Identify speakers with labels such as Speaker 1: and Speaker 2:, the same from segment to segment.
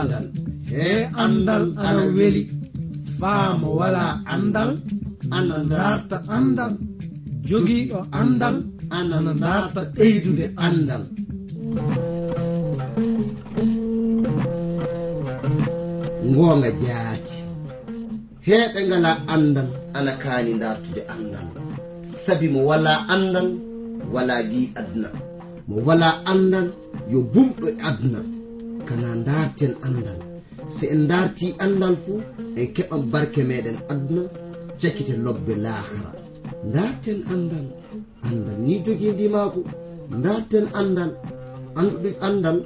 Speaker 1: andal. He andal ana weli. Faamo wala andal ana darta andal. Jogiiɗo andal ana darta ɓeydude andal.
Speaker 2: Ngoonga jaati. Heɓe ngala andal ana kaani dartude andal. Sabi mo wala andal wala gi aduna. Mo wala andal yo bumɗo e aduna. Kana darten andal se en darti andal fuu en keɓan barke meɗen aduna jakkite lobbe lahara darten andal andal ni jogidi maako. Darten andal anduɗe andal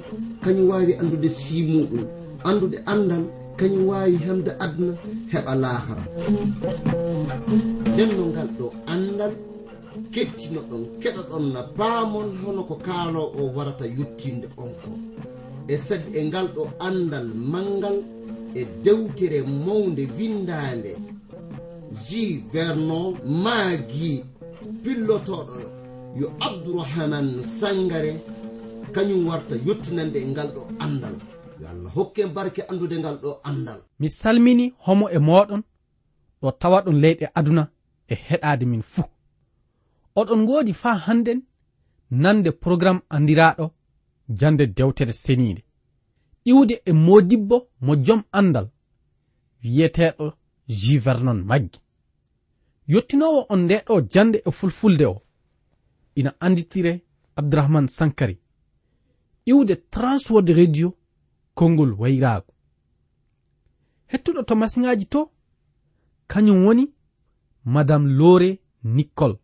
Speaker 2: kañum wawi andude simuɗum andude andal kañum wawi hemde aduna heɓa lahara nden noon kettino ɗon kettinoɗon keɗoɗon na paamon hono ko kaalo o warata yettinde on ko e sadi e ngal ɗo andal mangal e dewtere mawde windande ji vernon maagi pillotoɗo yo abdourahaman sangare kañum warta yettinande e ngal ɗo andal yo allah hokke barke andude ngal ɗo andal
Speaker 3: mi salmini homo e moɗon ɗo tawa ɗon leyɗe aduna e heɗade min fuu. oɗon ngoodi faa hannden nande programme anndiraaɗo jannde dewtere seniinde. Iwde e modibbo mo jom andal wiyeteeɗo jivernon maggi. Yottinowo on ndeɗo jannde e fulfulde o. Ina annditire abdourahmane sankari. Iwde transword radio konngol wayraago hettuɗo to masiŋaaji to kañum woni madame lore nicole.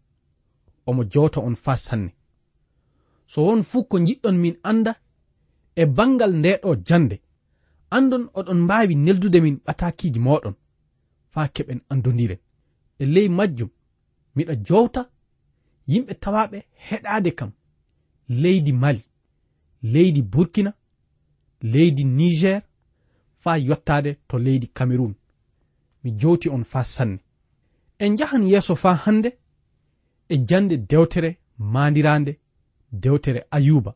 Speaker 3: omo jowta on fa sanne. So won fuu ko jiɗɗon min anda e bangal ndeɗo jande andon oɗon mbawi neldude min ɓatakiji moɗon fa keɓen andodiren e ley majjum miɗa jowta yimɓe tawaɓe heɗade kam leydi mali leydi burkina leydi niger fa yottade to leydi cameron mi jowti on fa sanne. En jahan yeeso fa hande e jande dewtere mandirande dewtere ayuba.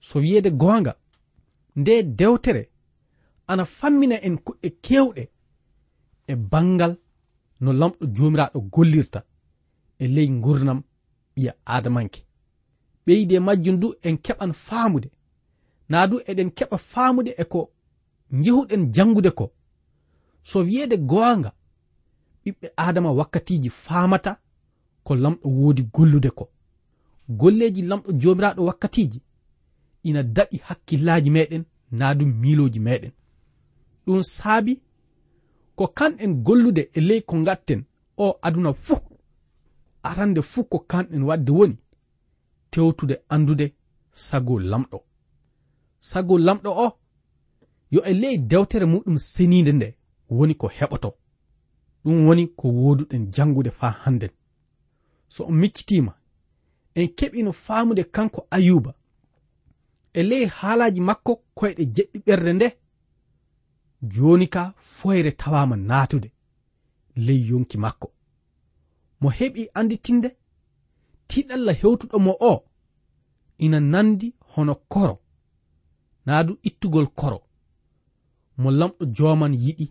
Speaker 3: So wiyede gonga nde dewtere ana fammina en kuɗɗe kewɗe e, e bangal no lamɗo jomiraɗo gollirta e ley gurnam ɓiya adamanke ɓeyde majjum du en keɓan faamude na du eɗen keɓa faamude e ko jehuɗen jangude ko. So wiyede goonga ɓiɓɓe adama wakkatiji faamata ko lamɗo woodi gollude ko. Golleji lamɗo jomiraɗo wakkatiji ina daɓi hakkillaji meɗen na ɗum miiloji meɗen ɗum saabi ko kanɗen gollude e ley ko gatten o aduna fuu arande fuu ko kanɗen wadde woni tewtude andude sago lamɗo. Sago lamɗo o yo e ley dewtere muɗum senide nde woni ko heɓoto. Ɗum woni ko woduɗen jangude fa hannden. so on miccitima en keɓino famude kanko ayuba. E ley haalaji makko koyɗe jeɗɗi ɓerde nde joni ka foyre tawama naatude ley yonki makko. Mo heɓi anditinde tiɗalla hewtuɗo mo o ina nandi hono koro naadu ittugol koro. Mo lamɗo joman yiɗi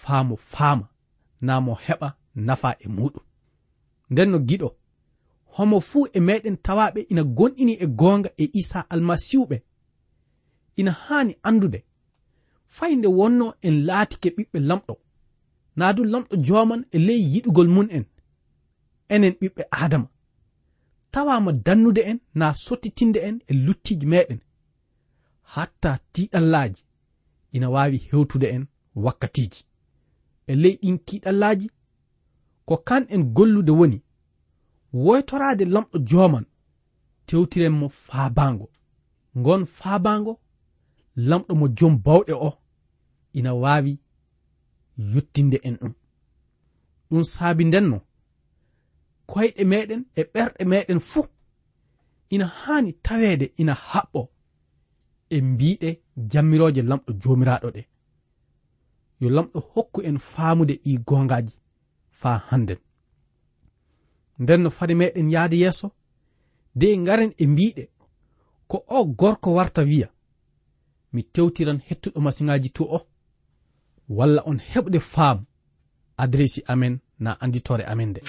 Speaker 3: faamo faama na mo heɓa nafa e muɗum nden no giɗo. Homo fuu e meɗen tawaɓe ina gonɗini e goonga e isa almasihuɓe. Ina haani andude. Fay nde wonno en laatike ɓiɓɓe lamɗo. Naa du lamɗo jooman e ley yiɗugol mun en. Enen ɓiɓɓe adama tawama dannude en na sottitinde en e luttiji meɗen. Hatta tiɗallaji ina wawi hewtude en wakkatiji e ley ɗin kiɗallaji ko kan en gollude woni woytoraade lamɗo jooman tewtiren mo faabaango. Ngon faabaango lamɗo mo jom bawɗe o ina waawi yottinde en ɗum. Ɗum saabi ndenno koyɗe meɗen e ɓerɗe meɗen fuu ina haani taweede ina haɓɓo e mbiɗe jammirooje lamɗo joomiraaɗo ɗe. Yo lamɗo hokku en faamude ɗi goongaaji faa hannden nden no fade meɗen yahde yeeso de garen e mbiɗe ko o gorko warta wiya mi tewtiran hettuɗo masiŋaji to o walla on heɓde faamu adressi amen na anditore amen nde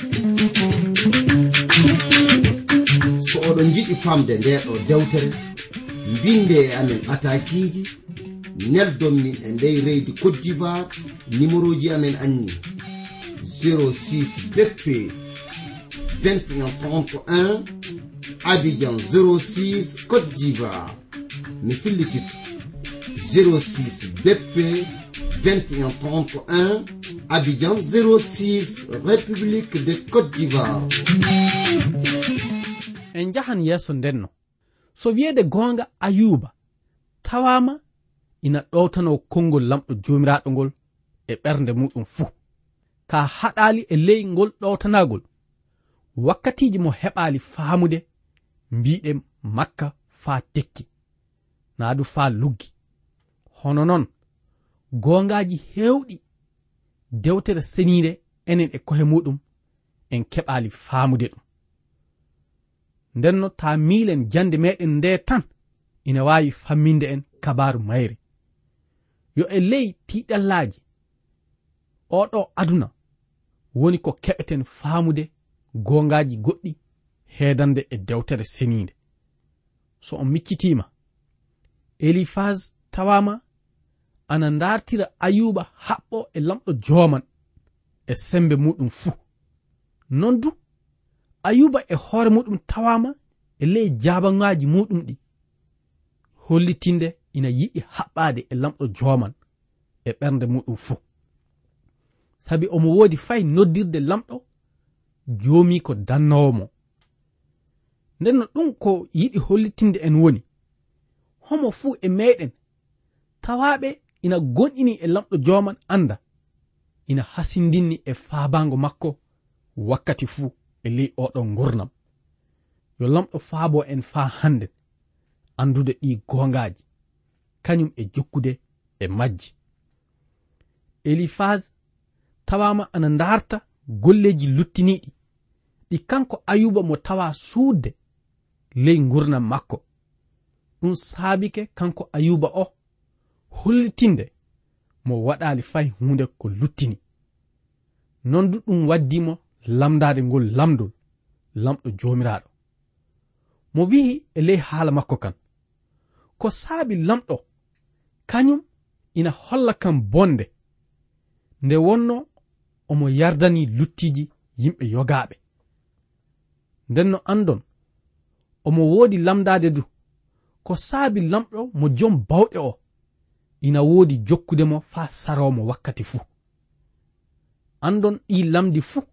Speaker 2: so oɗon jiɗi famde ndeɗo dewtere mbinde e amen atakiji neldon min e ndey reydi cote d'ivoire numéro ji amen anni 06 beppe 21 31 Abidjan 06 Côte d'Ivoire. Mi Mifilititou 06 BP 2131 Abidjan 06 République de Côte d'Ivoire.
Speaker 3: En jahan yeeso ndenno so wiyeede goonga ayuba tawama ina ɗowtano konngol lamɗo joomiraaɗo ngol e ɓernde muɗum fuu. Ka haɗaali e ley ngol ɗowtanagol wakkatiji mo heɓali faamude mbiɗe makka faa tekki naadu faa luggi. Hono noon gongaji heewɗi dewtere seniinde enen e kohe muɗum en keɓali faamude ɗum. Ndenno taa miilen jande meɗen nde tan ina waawi famminde en kabaru mayre yo e ley tiɗallaji oɗo aduna woni ko keɓeten faamude gongaji goɗɗi hedande e dewtere seninde so on miccitima elifas tawama ana dartira ayuba haɓɓo e lamɗo joman e sembe muɗum fuu. Non du ayuba e hoore muɗum tawama e ley jabangaji muɗum ɗi. Hollitinde ina yiɗi haɓɓade e lamɗo joman e ɓernde muɗum fuu. Sabi omo woodi fay noddirde lamɗo joomi ko dannowo mo. Nden no ɗum ko yiɗi hollitinde en woni. Homo fuu e meɗen tawaɓe ina gonɗini e lamɗo joman anda ina hasindinni e faabango makko wakkati fuu e ley oɗon gurnam yo lamɗo faabo en faa hannden andude ɗi gongaji kañum e jokkude e majji. Elifas tawama ana darta golleji luttiniɗi ɗi kanko ayuba mo tawa suudde ley gurdam makko. Ɗum saabike kanko ayuba o hollitinde mo waɗali fay hunde ko luttini. Non du ɗum waddimo lamdade ngol lamdol lamɗo jomiraɗo mo wi'i e ley haala makko kan. Ko saabi lamɗo kañum ina holla kam bonde. Nde wonno omo yardani luttiji yimɓe yogaɓe nden no andon omo woodi lamdade du. Ko saabi lamɗo mo jom bawɗe o ina woodi jokkude mo faa saromo wakkati fuu. Andon ɗi lamdi fuu.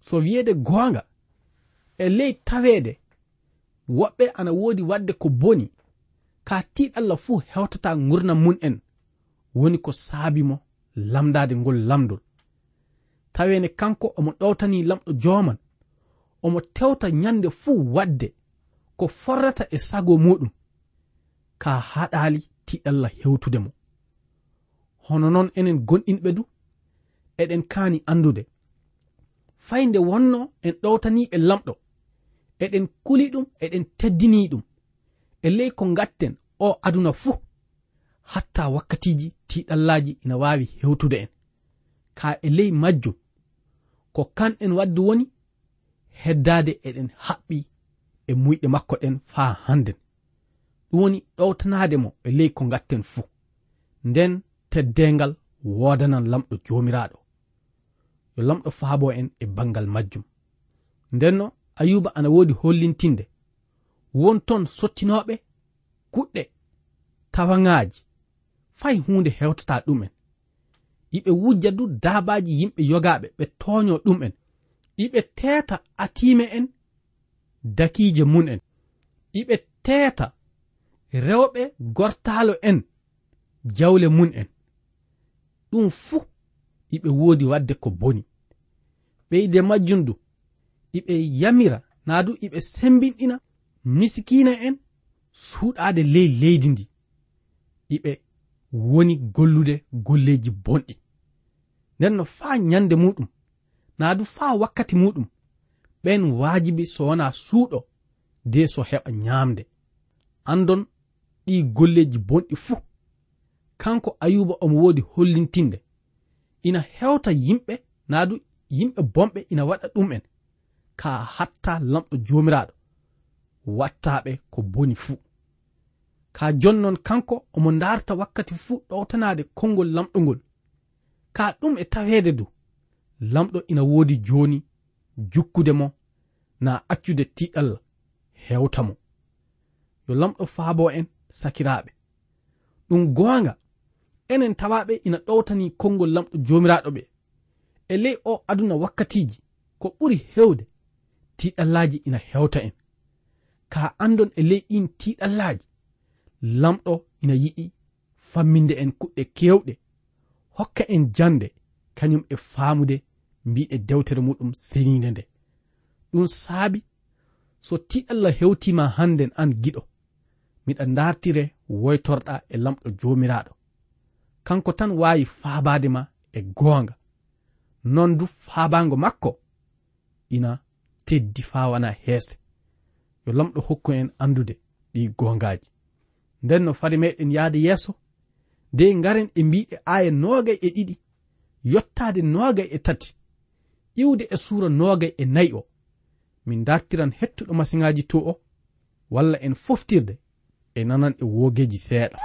Speaker 3: So wiyeede goonga e ley taweede woɓɓe ana woodi waɗde ko boni ka tiiɗalla fuu hewtata gurdam mun en woni ko saabi mo lamdade ngol lamdol tawene kanko omo ɗowtani lamɗo joman omo tewta nyande fuu wadde ko forrata e sago muɗum ka haɗali tiɗalla hewtude mo. Hono noon enen gonɗinɓe du eɗen kaani andude faynde wonno en ɗowtaniɓe lamɗo eɗen kuli ɗum eɗen teddini ɗum. E ley ko gatten o aduna fuu hatta wakkatiji tiɗallaji ina wawi hewtude en. Ka e ley majjum ko kan en waddi woni heddade eɗen haɓɓi e muyɗe makko ɗen faa hannden. Ɗum woni ɗowtanade mo e ley ko gatten fuu. Nden teddengal wodanan lamɗo jomiraɗo yo lamɗo faabo en e bangal majjum. Ndenno ayuba ana woodi hollintinde. Won ton sottinoɓe kuɗɗe tawaŋaaji fay huunde hewtata ɗumen. Yiɓe wujja du daabaji yimɓe yogaaɓe ɓe tooño ɗum'en. iɓe teeta atiime en dakiije mun en. Iɓe teeta rewɓe gortaalo en jawle mun en. Ɗum fuu iɓe woodi waɗde ko boni. Ɓeyde majjum du iɓe yamira naa du iɓe sembinɗina miskina en suuɗaade ley leydi ndi. Iɓe woni gollude golleeji bonɗi. Nden no faa ñande muɗum. na du faa wakkati muɗum ɓen waajibi so wona suuɗo de so heɓa ñaamde. Andon ɗi golleji bonɗi fuu kanko ayuba omo woodi hollintinde. Ina hewta yimɓe naadu yimɓe bomɓe ina waɗa ɗum'en ka hatta lamɗo joomiraaɗo wattaɓe ko boni fuu. Ka jonnon kanko omo darta wakkati fuu ɗowtanade konngol lamɗo ngol ka ɗum e taweede du. lamɗo ina woodi jooni jukkude mo na accude tiɗal hewta mo. Yo lamɗo faabo en sakiraaɓe. Ɗum goonga enen tawaɓe ina ɗowtani konngol lamɗo joomiraaɗo ɓe e ley o aduna wakkatiiji ko ɓuri heewde tiɗallaaji ina hewta en. Ka andon e ley ɗin tiɗallaaji lamɗo ina yiɗi famminde en kuɗɗe keewɗe hokka en jande kañum e faamude mbiɗe dewtere muɗum seninde nde. Ɗum saabi so ti allah hewtima hannden an giɗo miɗa dartire woytorɗa e lamɗo jomiraɗo kanko tan wawi faabade ma e goonga. Non du faabango makko ina teddi fawana heese. Yo lamɗo hokku en andude ɗi gongaji nden no fade meɗen yahde yeeso nde ngaren e mbiɗe aya noogay e ɗiɗi yottaade noogay e tati. Iwde e suura noogay e nayi o. Min dartiran hettuɗo masiŋaaji to o walla en foftirde e nanan e woogeji seeɗa.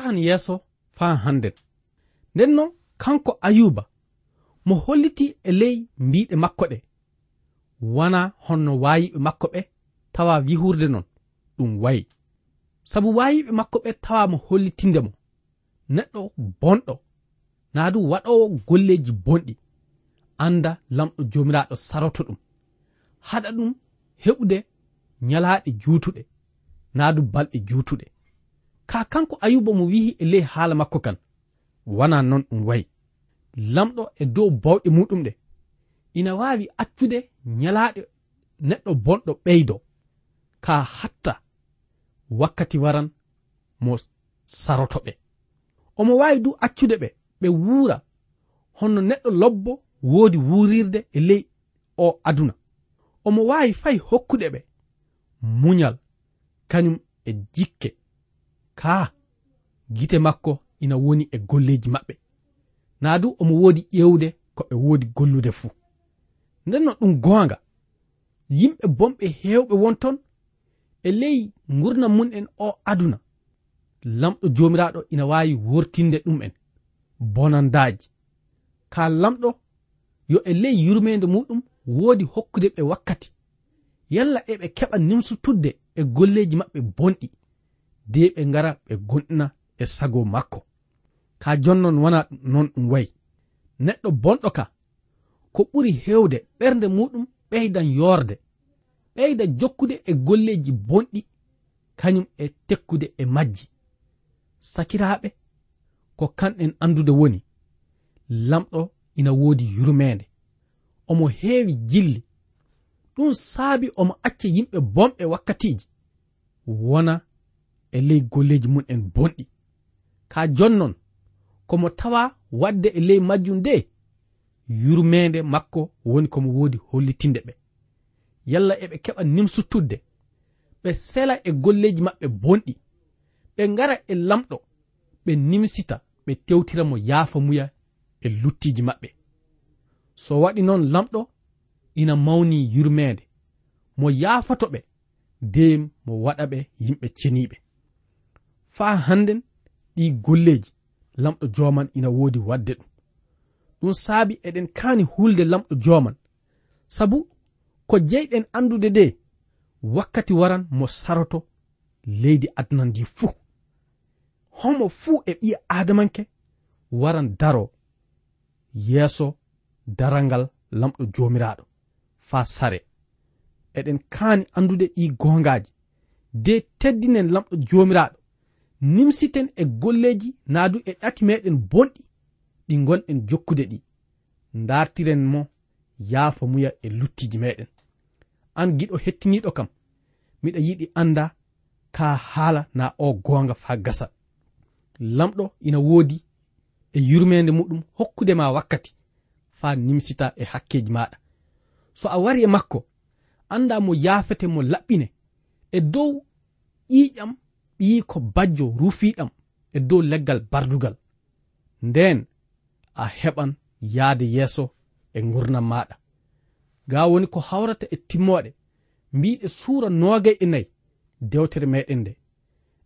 Speaker 3: yahan yeeso faa hannden. Nden noon kanko ayuba mo holliti e ley mbiɗe makko ɗe. Wona honno waayiɓe makko ɓe tawa yihurde noon ɗum wayi. Sabu waayiɓe makko ɓe tawa mo hollitinde mo. Neɗɗo bonɗo naa du waɗowo golleeji bonɗi. Annda lamɗo joomiraaɗo saroto ɗum. Haɗa ɗum heɓude ñalaaɗe juutuɗe naa du balɗe juutuɗe. ka kanko ayuba mo wihi e ley haala makko kan. Wona non ɗum wayi. Lamɗo e dow bawɗe muɗum ɗe. Ina wawi accude nyalaaɗe neɗɗo bonɗo ɓeydo. Ka hatta wakkati waran mo saroto ɓe. Omo wawi du accude ɓe ɓe wuura. Honno neɗɗo lobbo woodi wuurirde e ley o aduna. Omo wawi fay hokkude ɓe. Muñal kañum e jikke. ka gite makko ina woni e golleji maɓɓe. Na du omo woodi ƴewde ko ɓe woodi gollude fuu. Nden non ɗum goonga yimɓe bomɓe heewɓe wonton e ley gurdam mun en o aduna. Lamɗo jomiraɗo ina wawi wortinde ɗum en bonandaji ka lamɗo yo e ley yurmede muɗum woodi hokkude ɓe wakkati. Yalla eɓe keɓa nimsutudde e golleji maɓɓe bonɗi. de ɓe ngara ɓe gonɗina e sago makko. Ka jonnon wona non ɗum wayi. Neɗɗo bonɗo ka ko ɓuri hewde ɓernde muɗum ɓeydan yorde ɓeyda jokkude e golleji bonɗi kañum e tekkude e majji. Sakiraɓe ko kanɗen andude woni lamɗo ina woodi yurmeende. Omo heewi jilli. Ɗum saabi omo acca yimɓe bomɓe wakkatiji wona e ley golleji mum en bonɗi. Ka jonnon komo tawa wadde e ley majjum nde yurmende makko woni komo wodi hollitinde ɓe. Yalla eɓe keɓa nimsutudde ɓe sela e golleji maɓɓe bonɗi. Ɓe ngara e lamɗo ɓe nimsita ɓe tewtira mo yaafa muya e luttiji maɓɓe. So waɗi noon lamɗo ina mawni yurmeende mo yaafoto ɓe ndem mo waɗa ɓe yimɓe ceniɓe. faa hannden ɗi golleeji lamɗo joman ina woodi wadde ɗum. Ɗum saabi eɗen kaani hulde lamɗo joman. Sabu ko jeyɗen anndude de wakkati waran mo saroto leydi aduna ndi fuu. Homo fuu e ɓiya adamanke waran daro yeeso daral ngal lamɗo joomiraaɗo faa sare. Eɗen kaani anndude ɗi goongaaji. De teddinen lamɗo joomiraaɗo nimsiten e golleji naadu e ɗati meɗen bonɗi ɗi gonɗen jokkude ɗi. Dartiren mo yaafa muya e luttiji meɗen. An giɗo hettiniɗo kam miɗa yiɗi anda ka haala na o gonga fa gasa. Lamɗo ina woodi e yurmede muɗum hokkude ma wakkati fa nimsita e hakkeji maɗa so a wari e makko anda mo yaafete mo laɓɓine e dow ƴiƴam ɓi ko bajjo rufiɗam e dow leggal bardugal. Nden a heɓan yahde yeeso e gurnam maɗa ga woni ko hawrata e timmoɗe mbiɗe suura noogay e nayi dewtere meɗen nde.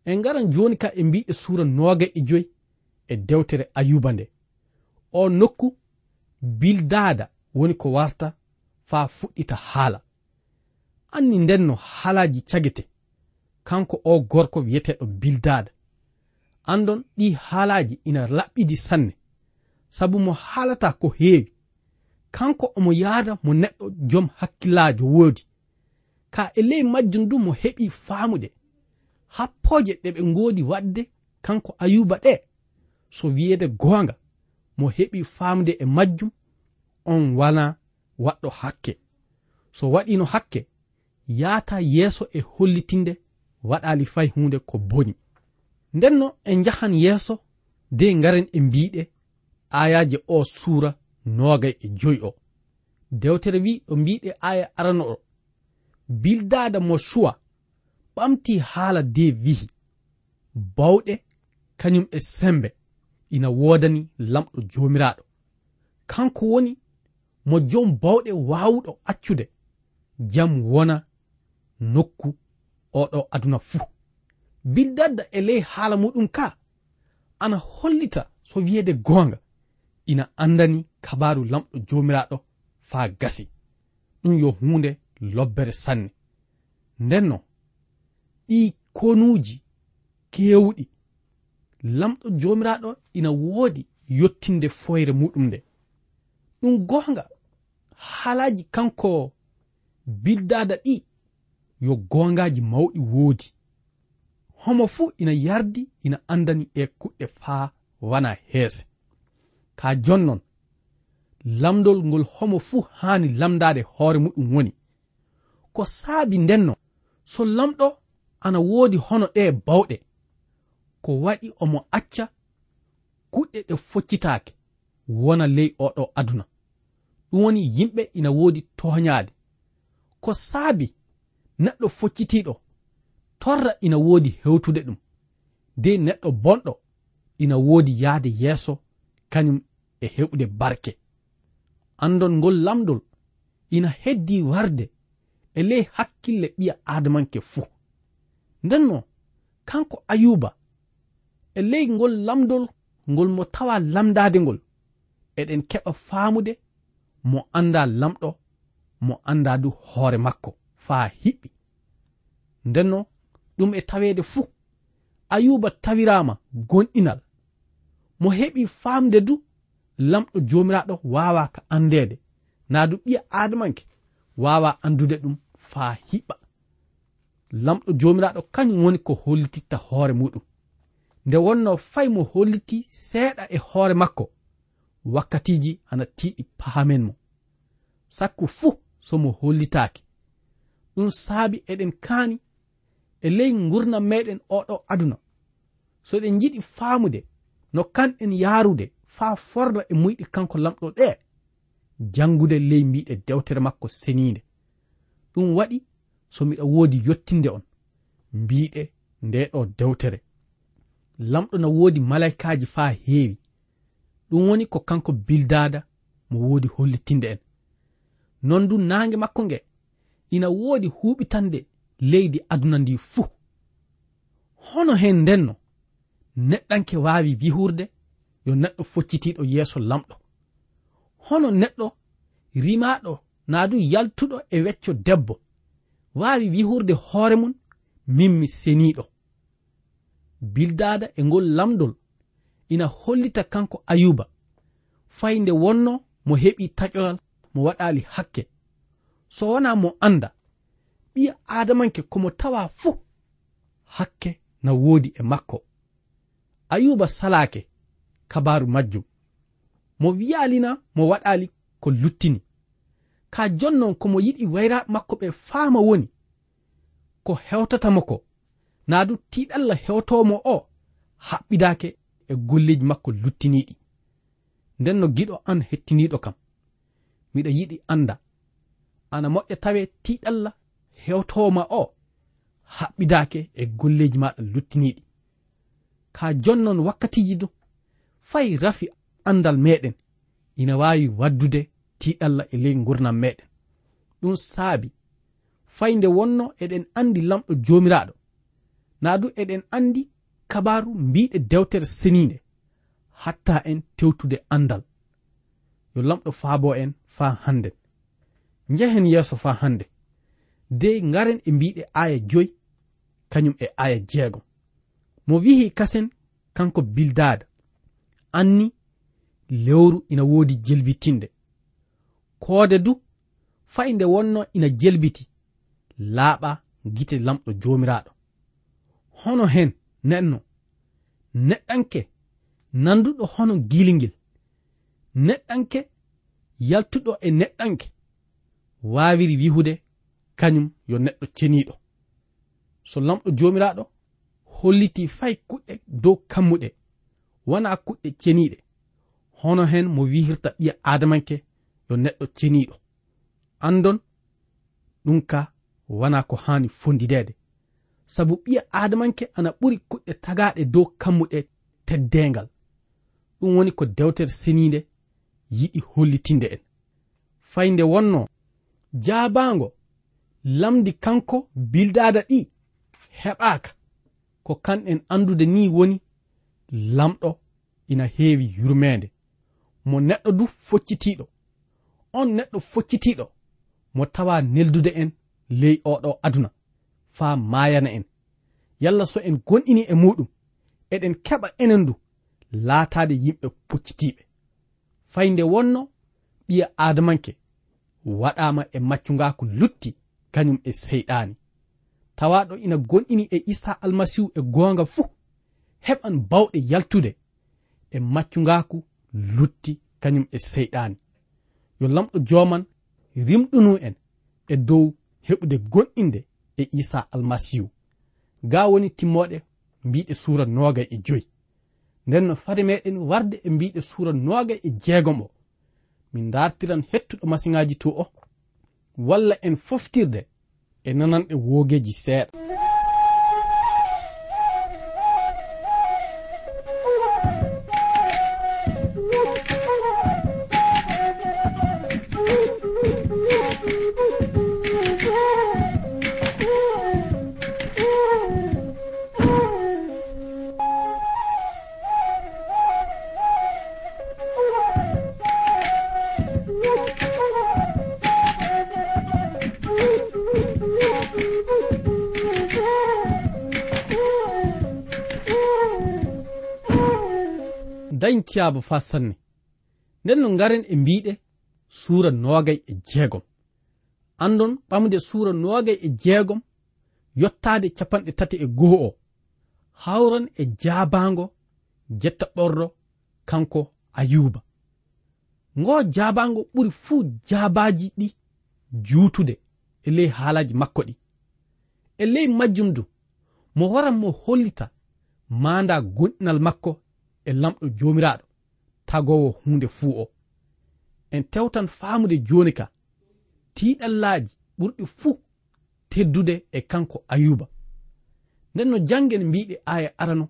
Speaker 3: En garan joni ka e mbiɗe suura noogay e joyi e dewtere ayuba nde. O nokku bildada woni ko warta fa fuɗɗita haala. Anni ndenno haalaji cagete. kanko o gorko wiyeteɗo bildada andon ɗi haalaji ina laɓɓidi sanne. Sabu mo haalata ko heewi. Kanko omo yaada mo neɗɗo joom hakkillajo woodi. Ka e ley majjum du mo heɓi faamude. Happoje ɗe ɓe ngoodi waɗde kanko ayuba ɗe so wiyeede goonga mo heɓi faamude e majjum on wana waɗɗo hakke. So waɗino hakke yaata yeeso e hollitinde waɗali fay hunde ko boni. Ndenno en jahan yeeso de ngaren e mbiɗe ayaji o suura nogay e joyi o. Dewtere wi ɗo mbiɗe aya arano o bildada mo shuwa ɓamti haala de wihi. Bawɗe kañum e sembe ina wodani lamɗo jomiraɗo kanko woni mo jom bawɗe wawuɗo accude. Jam wona nokku oɗo aduna fuu bildadda e ley haala muɗum ka ana hollita so wiyeede goonga. Ina andani kabaru lamɗo jomiraɗo faa gasi. Ɗum yo hunde lobbere sanne. Ndennon ɗi konuuji keewɗi. Lamɗo jomiraɗo ina woodi yottinde foyre muɗum nde. Ɗum goonga haalaji kanko bildada ɗi yo gongaji mawɗi woodi. Homo fuu ina yardi ina andani e kuɗɗe faa wana heese. Ka jonnon lamdol ngol homo fuu haani lamdade hoore muɗum woni. Ko saabi ndenno so lamɗo ana woodi hono ɗe bawɗe ko waɗi omo acca kuɗɗe ɗe foccitaake wona ley oɗo aduna. Ɗum woni yimɓe ina woodi toñaade ko saabi neɗɗo foccitiɗo torra ina woodi hewtude ɗum. De neɗɗo bonɗo ina woodi yahde yeeso kañum e heɓude barke. Andon ngol lamdol ina heddi warde e ley hakkille ɓiya adamanke fuu. Ndenno kanko ayuba e ley ngol lamdol ngol mo tawa lamdade ngol eɗen keɓa faamude mo anda lamɗo mo anda du hoore makko. faa hiɓɓi. Ndenno ɗum e taweede fuu. Ayuba tawiraama gonɗinal. Mo heɓi faamde du lamɗo joomiraaɗo waawa ka anndeede. Naa du ɓiya aadamanke waawa anndude ɗum faa hiɓɓa. Lamɗo joomiraaɗo kañum woni ko hollititta hoore muɗum. Nde wonno fay mo holliti seeɗa e hoore makko wakkatiiji ana tiiɗi paamen mo. Sakku fuu so mo hollitaake. ɗum saabi eɗen kaani e ley gurdam meɗen oɗo aduna. So ɗen jiɗi faamude no kanɗen yaarude faa forda e muyɗi kanko lamɗo ɗe jangude ley mbiɗe dewtere makko seniinde. Ɗum waɗi so miɗa woodi yottinde on mbiɗe nde ɗo dewtere. Lamɗo na woodi malaikaji faa heewi. Ɗum woni ko kanko bildada mo woodi hollitinde en. Non du naange makko nge ina woodi huuɓitande leydi aduna ndi fuu. Hono hen ndenno neɗɗanke waawi bihurde yo neɗɗo foccitiiɗo yeeso lamɗo. Hono neɗɗo rimaɗo naa du yaltuɗo e wecco debbo waawi wihurde hoore mum min mi seniiɗo. Bildaada e ngol lamdol ina hollita kanko ayuba. Fayde wonno mo heɓi taƴolal mo waɗaali hakke. so wona mo anda ɓi adamanke komo tawa fuu hakke na woodi e makko. Ayuba salake kabaru majjum. Mo wiyalina mo waɗali ko luttini. Ka jonnon komo yiɗi wayra makko ɓe faama woni. Ko hewtatamo ko. Naa du tiɗalla hewtomo o haɓɓidake e golleji makko luttiniɗi nden no giɗo an hettiniɗo kam. Miɗa yiɗi anda ana moƴƴa tawe tiɗalla hewtoma o haɓɓidake e golleji maɗa luttiniɗi ka jonnon wakkatiji du fay rafi andal meɗen ina wawi waddude tiɗalla e ley gurnam meɗen ɗum saabi fay nde wonno eɗen andi lamɗo jomiraɗo na du eɗen andi kabaru mbiɗe dewtere seniinde hatta en tewtude andal yo lamɗo faabo en fa hannden njehen yeeso fa hannde. De ngaren e mbiɗe aya joyi kañum e aya jeego. Mo wihi kasen kanko bildada anni lewru ina woodi jelbitinde. Koode du fay nde wonno ina jelbiti laaɓa gite lamɗo joomiraaɗo. Hono hen neɗno neɗɗanke nanduɗo hono gilingel neɗɗanke yaltuɗo e neɗɗanke. waawiri wihude kañum yo neɗɗo ceniiɗo. So lamɗo joomiraaɗo holliti fay kuɗɗe dow kammuɗe. Wona kuɗɗe ceniiɗe. Hono hen mo wihirta ɓiya adamanke yo neɗɗo ceniiɗo. Andon ɗum ka wona ko haani fondideede. Sabu ɓiya adamanke ana ɓuri kuɗɗe tagaaɗe dow kammuɗe teddengal ɗum woni ko dewtere seniinde yiɗi hollitinde en. Fay nde wonno jabango lamdi kanko bildada ɗi heɓaka ko kanɗen andude ni woni lamɗo ina heewi yurmede mo neɗɗo du foccitiɗo on neɗɗo foccitiɗo mo tawa neldude en ley oɗo aduna faa mayana en. Yalla so en gonɗini e muɗum eɗen keɓa enen du laatade yimɓe poccitiiɓe fayde wonno ɓiya adamanke waɗama e maccungako lutti kañum e seyɗani tawaɗo ina gonɗini e isa almasihu e gonga fuu heɓan bawɗe yaltude e maccugaku lutti kañum e seyɗani yo lamɗo joman rimɗunu en e dow heɓude gonɗinde e isa almasihu ga woni timmoɗe mbiɗe suura noga e joyi. Nden no fade meɗen warde e mbiɗe suura noga e jeegom o. min dartiran hettuɗo masiŋaji to o walla en foftirde e nananɗe woogeji seeɗa. tiyaba fa sanne nden no ngaren e mbiɗe suura noogay e jeegom. Andon ɓamde suura noogay e jeegom yottaade capanɗe tati e goho o. Hawran e jaabango jetta ɓorɗo kanko ayuba ngo jaabango ɓuri fuu jaabaji ɗi juutude e ley haalaji makko ɗi. E ley majjum du mo waran mo hollita manda gonɗinal makko e lamɗo jomiraɗo tagowo hunde fuu o. En tewtan faamude joni ka tiiɗallaji ɓurɗi fuu teddude e kanko ayuba. Nden no jangen mbiɗe aya arano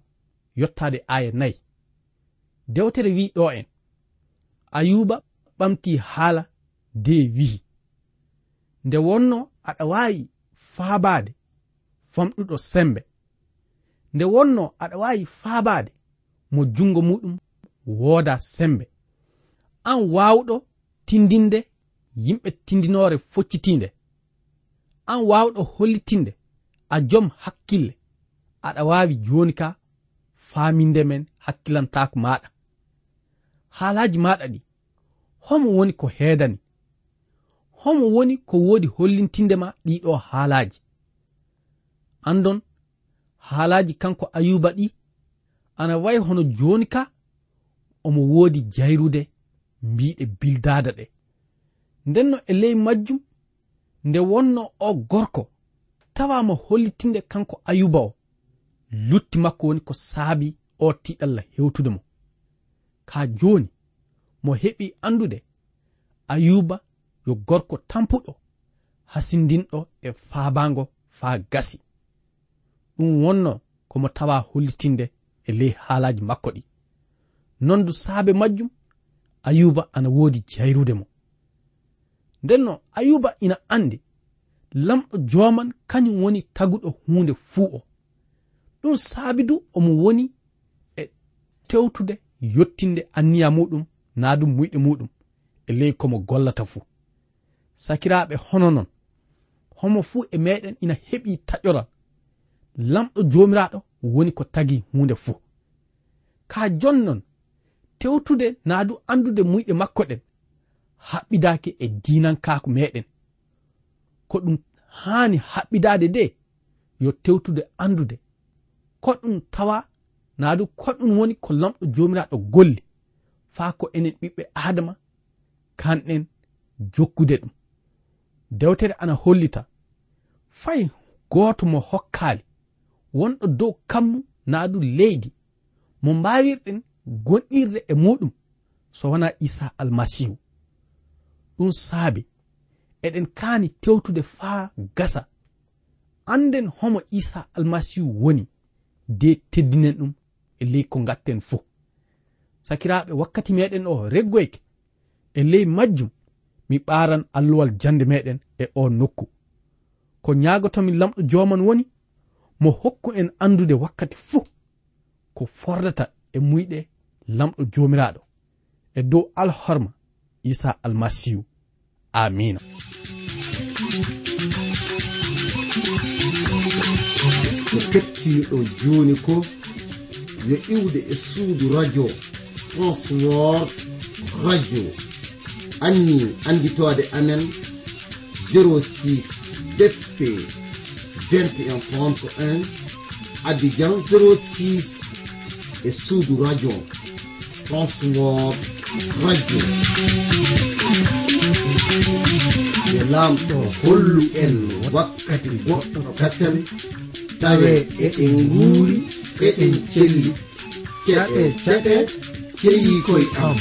Speaker 3: yottade aya nayi. Dewtere wi ɗo en. Ayuba ɓamti haala de wihi. Nde wonno aɗa waawi faabaade famɗuɗo sembe. Nde wonno aɗa waawi faabaade mo junngo muɗum wooda sembe. An waawɗo tindinde yimɓe tindinoore foccitinde an waawɗo hollitinde a jom hakkille. Aɗa waawi jooni ka faaminde men hakkilantaako maaɗa. Haalaaji maaɗa ɗi homo woni ko heedani. Homo woni ko woodi hollintinde ma ɗiɗo haalaaji. Andon haalaaji kanko ayuba ɗi ana wayi hono jooni ka omo woodi jayrude mbiɗe bildada ɗe. Ndenno e ley majjum nde wonno o gorko tawama hollitinde kanko ayuba o. Lutti makko woni ko saabi o tiɗalla hewtude mo. Ka joni mo heɓi andude ayuba yo gorko tampuɗo hasindinɗo e faabango faa gasi. Ɗum wonno komo tawa hollitinde e ley haalaji makko ɗi. nondu saabe majjum ayuba ana woodi jayrude mo. Ndenno ayuba ina andi lamɗo joman kañum woni taguɗo hunde fuu o. Ɗum saabi du omo woni e tewtude yottinde anniya muɗum na ɗum muyɗe muɗum e ley komo gollata fuu. Sakiraɓe hono non homo fuu e meɗen ina heɓi taƴoral. Lamɗo jomiraɗo woni ko tagi hunde fuu. Ka jonnon tewtude naa du andude muyɗe makko ɗen haɓɓidaake e diinankaaku meɗen ko ɗum haani haɓɓidaade nde yo tewtude andude ko ɗum tawa naa du ko ɗum woni ko lamɗo joomiraaɗo golli faa ko enen ɓiɓɓe adama kanɗen jokkude ɗum. Dewtere ana hollita fay gooto mo hokkaali wonɗo dow kammu naa du leydi mo mbaawirɗen gonɗirde e muɗum so wona isa almasihu. Ɗum saabi eɗen kaani tewtude faa gasa. Anden homo isa almasihu woni de teddinen ɗum e ley ko gatten fo sakiraɓe wakkati meɗen o reggoyke e ley majjum mi ɓaran alluwal jande meɗen e o nokku. Ko ñagotomi lamɗo joman woni mo hokku en andude wakkati fuu ko fordata e muyɗe lamɗo jomiraɗo e dow alhorma isa almasihu amina
Speaker 2: ko kettiniɗo joni ko yo iwde e suudu radio transword radio. Anni anditode amen 06 bp 2131 abidjan 06 e suudu radio. transwor radio. Yo lamɗo hollu en wakkati goɗɗo kasen tawe eɗen guuri eɗen celli ceɗe ceɗe ceyi koye am.